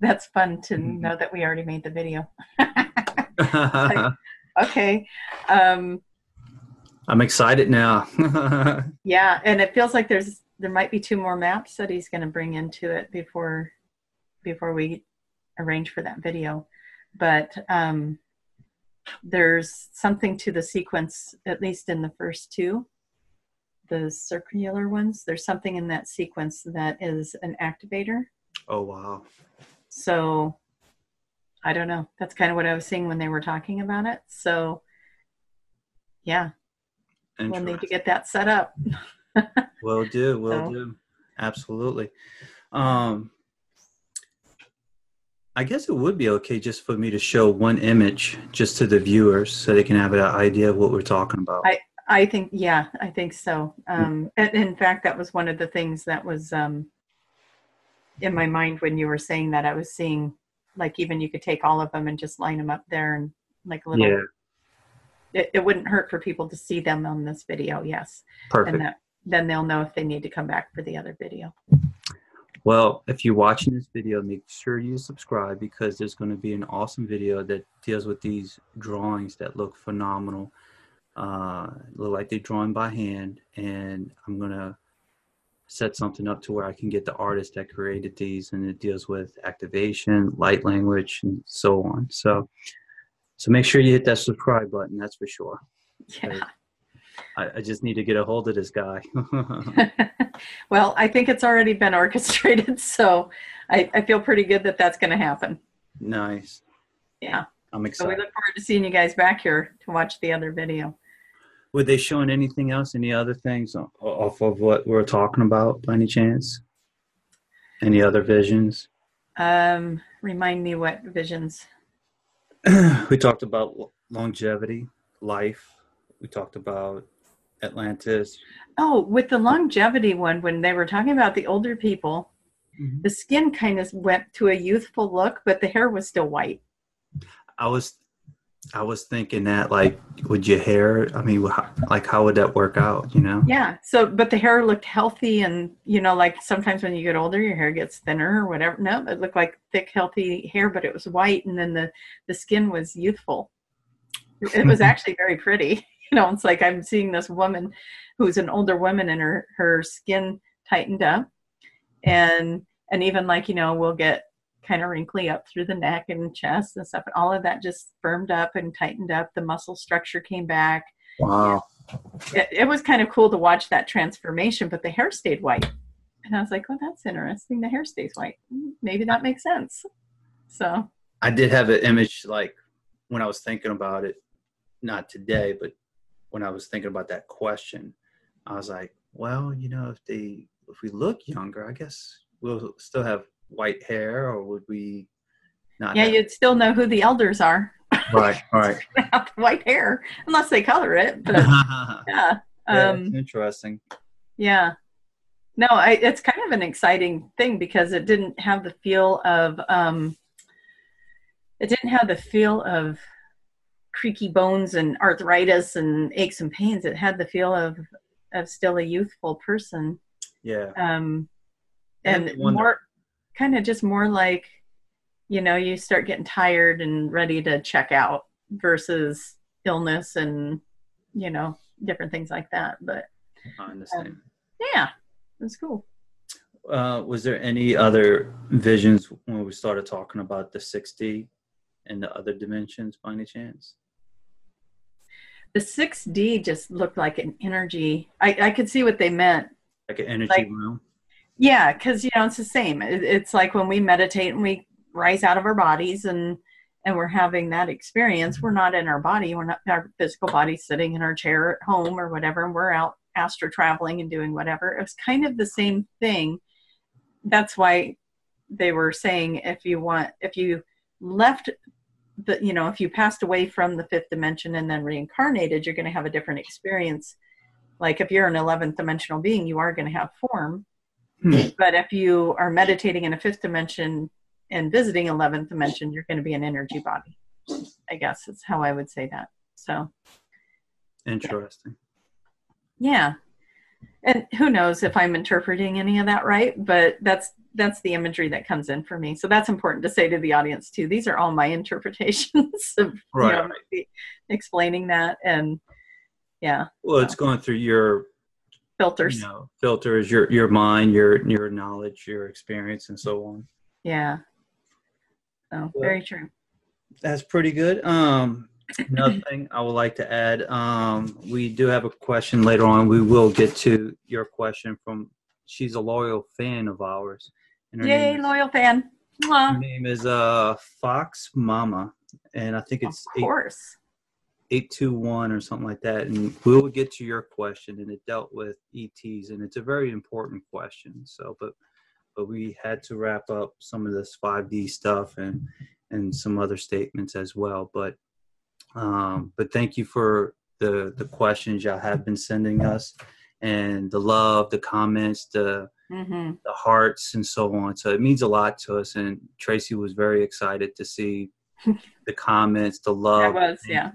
that's fun to mm-hmm. know that we already made the video. like, okay. Um, I'm excited now. yeah, and it feels like there's there might be two more maps that he's going to bring into it before before we arrange for that video. But um, there's something to the sequence, at least in the first two, the circular ones. There's something in that sequence that is an activator. Oh, wow. So I don't know. That's kind of what I was seeing when they were talking about it. So yeah, we'll need to get that set up. will do. Will so. do. Absolutely. Um, I guess it would be okay just for me to show one image just to the viewers so they can have an idea of what we're talking about. I, I think, yeah, I think so. Um, mm. In fact, that was one of the things that was um, in my mind when you were saying that. I was seeing like even you could take all of them and just line them up there and like a little Yeah, it, it wouldn't hurt for people to see them on this video yes perfect. and that then they'll know if they need to come back for the other video Well, if you're watching this video, make sure you subscribe because there's going to be an awesome video that deals with these drawings that look phenomenal. Uh, look like they're drawn by hand, and I'm going to set something up to where I can get the artist that created these, and it deals with activation, light language, and so on. So, so make sure you hit that subscribe button. That's for sure. yeah I, I just need to get a hold of this guy. well i think it's already been orchestrated so i, I feel pretty good that that's going to happen nice. yeah I'm excited. so we look forward to seeing you guys back here to watch the other video Were they showing anything else? Any other things off of what we're talking about by any chance? Any other visions? um remind me what visions we talked about longevity, life. We talked about Atlantis. Oh, with the longevity one, when they were talking about the older people, mm-hmm. the skin kind of went to a youthful look, but the hair was still white. I was, I was thinking that like, would your hair? I mean, how, like, how would that work out? You know? Yeah. So, but the hair looked healthy, and you know, like sometimes when you get older, your hair gets thinner or whatever. No, it looked like thick, healthy hair, but it was white, and then the the skin was youthful. It was actually very pretty. You know, it's like I'm seeing this woman who's an older woman, and her her skin tightened up, and and even like you know, we'll get kind of wrinkly up through the neck and chest and stuff, and all of that just firmed up and tightened up. The muscle structure came back Wow. it, it was kind of cool to watch that transformation, but the hair stayed white. And I was like, well, that's interesting. The hair stays white. Maybe that makes sense. So, I did have an image like when I was thinking about it, not today, but when I was thinking about that question, I was like, well, you know, if they if we look younger, I guess we'll still have white hair, or would we not? yeah, have- you'd still know who the elders are. right, right. white hair, unless they color it. But yeah, yeah. Um, interesting. yeah. No, I, it's kind of an exciting thing because it didn't have the feel of, um, it didn't have the feel of creaky bones and arthritis and aches and pains. It had the feel of, of still a youthful person. Yeah, um, and more kind of just more like you know you start getting tired and ready to check out versus illness and you know different things like that but I understand. yeah that's cool Uh, was there any other visions when we started talking about the 6D and the other dimensions by any chance? The 6d just looked like an energy i, I could see what they meant Like an energy Like- realm? Yeah, because you know it's the same. It, it's like when we meditate and we rise out of our bodies and and we're having that experience. We're not in our body. We're not our physical body sitting in our chair at home or whatever. And we're out astro traveling and doing whatever. It was kind of the same thing. That's why they were saying if you want if you left the you know if you passed away from the fifth dimension and then reincarnated, you're going to have a different experience. Like if you're an 11th dimensional being, you are going to have form Hmm. but if you are meditating in a fifth dimension and visiting 11th dimension, you're going to be an energy body. I guess is how I would say that. So, Interesting. yeah. And who knows if I'm interpreting any of that right, but that's that's the imagery that comes in for me. So that's important to say to the audience too. These are all my interpretations of Right, you know, explaining that and yeah, Well, it's going through your filters. you know filters, your your mind, your your knowledge, your experience, and so on. Yeah. So very true. That's pretty good. Um, another thing I would like to add, um, we do have a question later on. We will get to your question from. She's a loyal fan of ours. And Yay, is- loyal fan. Her name is uh Fox Mama, and I think it's Of course. eight two one or something like that. And we will get to your question, and it dealt with ETs, and it's a very important question. So, but but we had to wrap up some of this five D stuff and and some other statements as well. But um, but thank you for the the questions y'all have been sending us, and the love, the comments, the Mm-hmm. the hearts and so on. So it means a lot to us. And Tracy was very excited to see the comments, the love, was, yeah.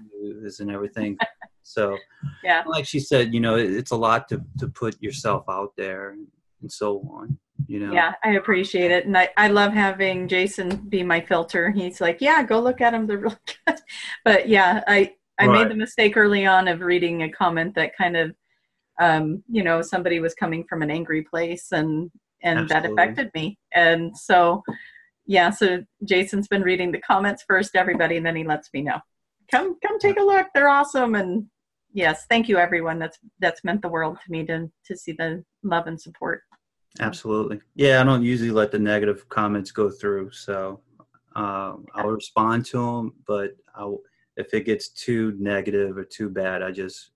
and everything. so Yeah. like she said, you know, it, it's a lot to, to put yourself out there and, and so on, you know? Yeah, I appreciate it. And I, I love having Jason be my filter. He's like, yeah, go look at them. They're really good. But yeah, I, I Right. made the mistake early on of reading a comment that kind of, um, you know, somebody was coming from an angry place and, and that affected me. And so, yeah, so Jason's been reading the comments first, everybody, and then he lets me know. Come, come take a look. They're awesome. And yes, thank you everyone. That's, that's meant the world to me to, to see the love and support. Absolutely. Yeah, I don't usually let the negative comments go through, so um, I'll respond to them. But I'll, if it gets too negative or too bad, I just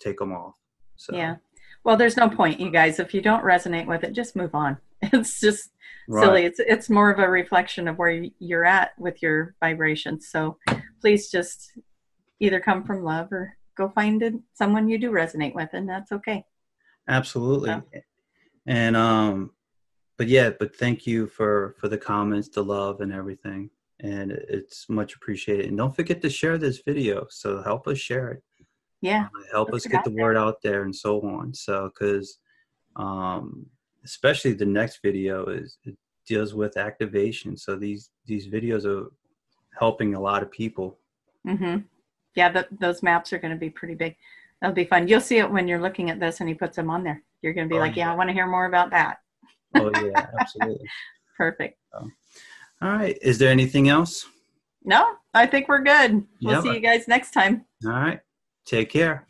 take them off. So Yeah. Well, there's no point, you guys. If you don't resonate with it, just move on. It's just right. silly. It's it's more of a reflection of where you're at with your vibrations. So please just either come from love or go find it, someone you do resonate with, and that's okay. Absolutely. Yeah. And um, but yeah, but thank you for for the comments, the love, and everything. And it's much appreciated. And don't forget to share this video. So help us share it. Yeah. uh, help Let's get the there. word out there and so on so because um especially the next video is it deals with activation so these these videos are helping a lot of people mm-hmm. Yeah. th those maps are going to be pretty big. That'll be fun. You'll see it when you're looking at this, and he puts them on there. You're going to be Oh, like, yeah, yeah. I want to hear more about that. oh yeah absolutely Perfect. all right is there anything else No, I think we're good. We'll Yeah, see you guys next time. all right take care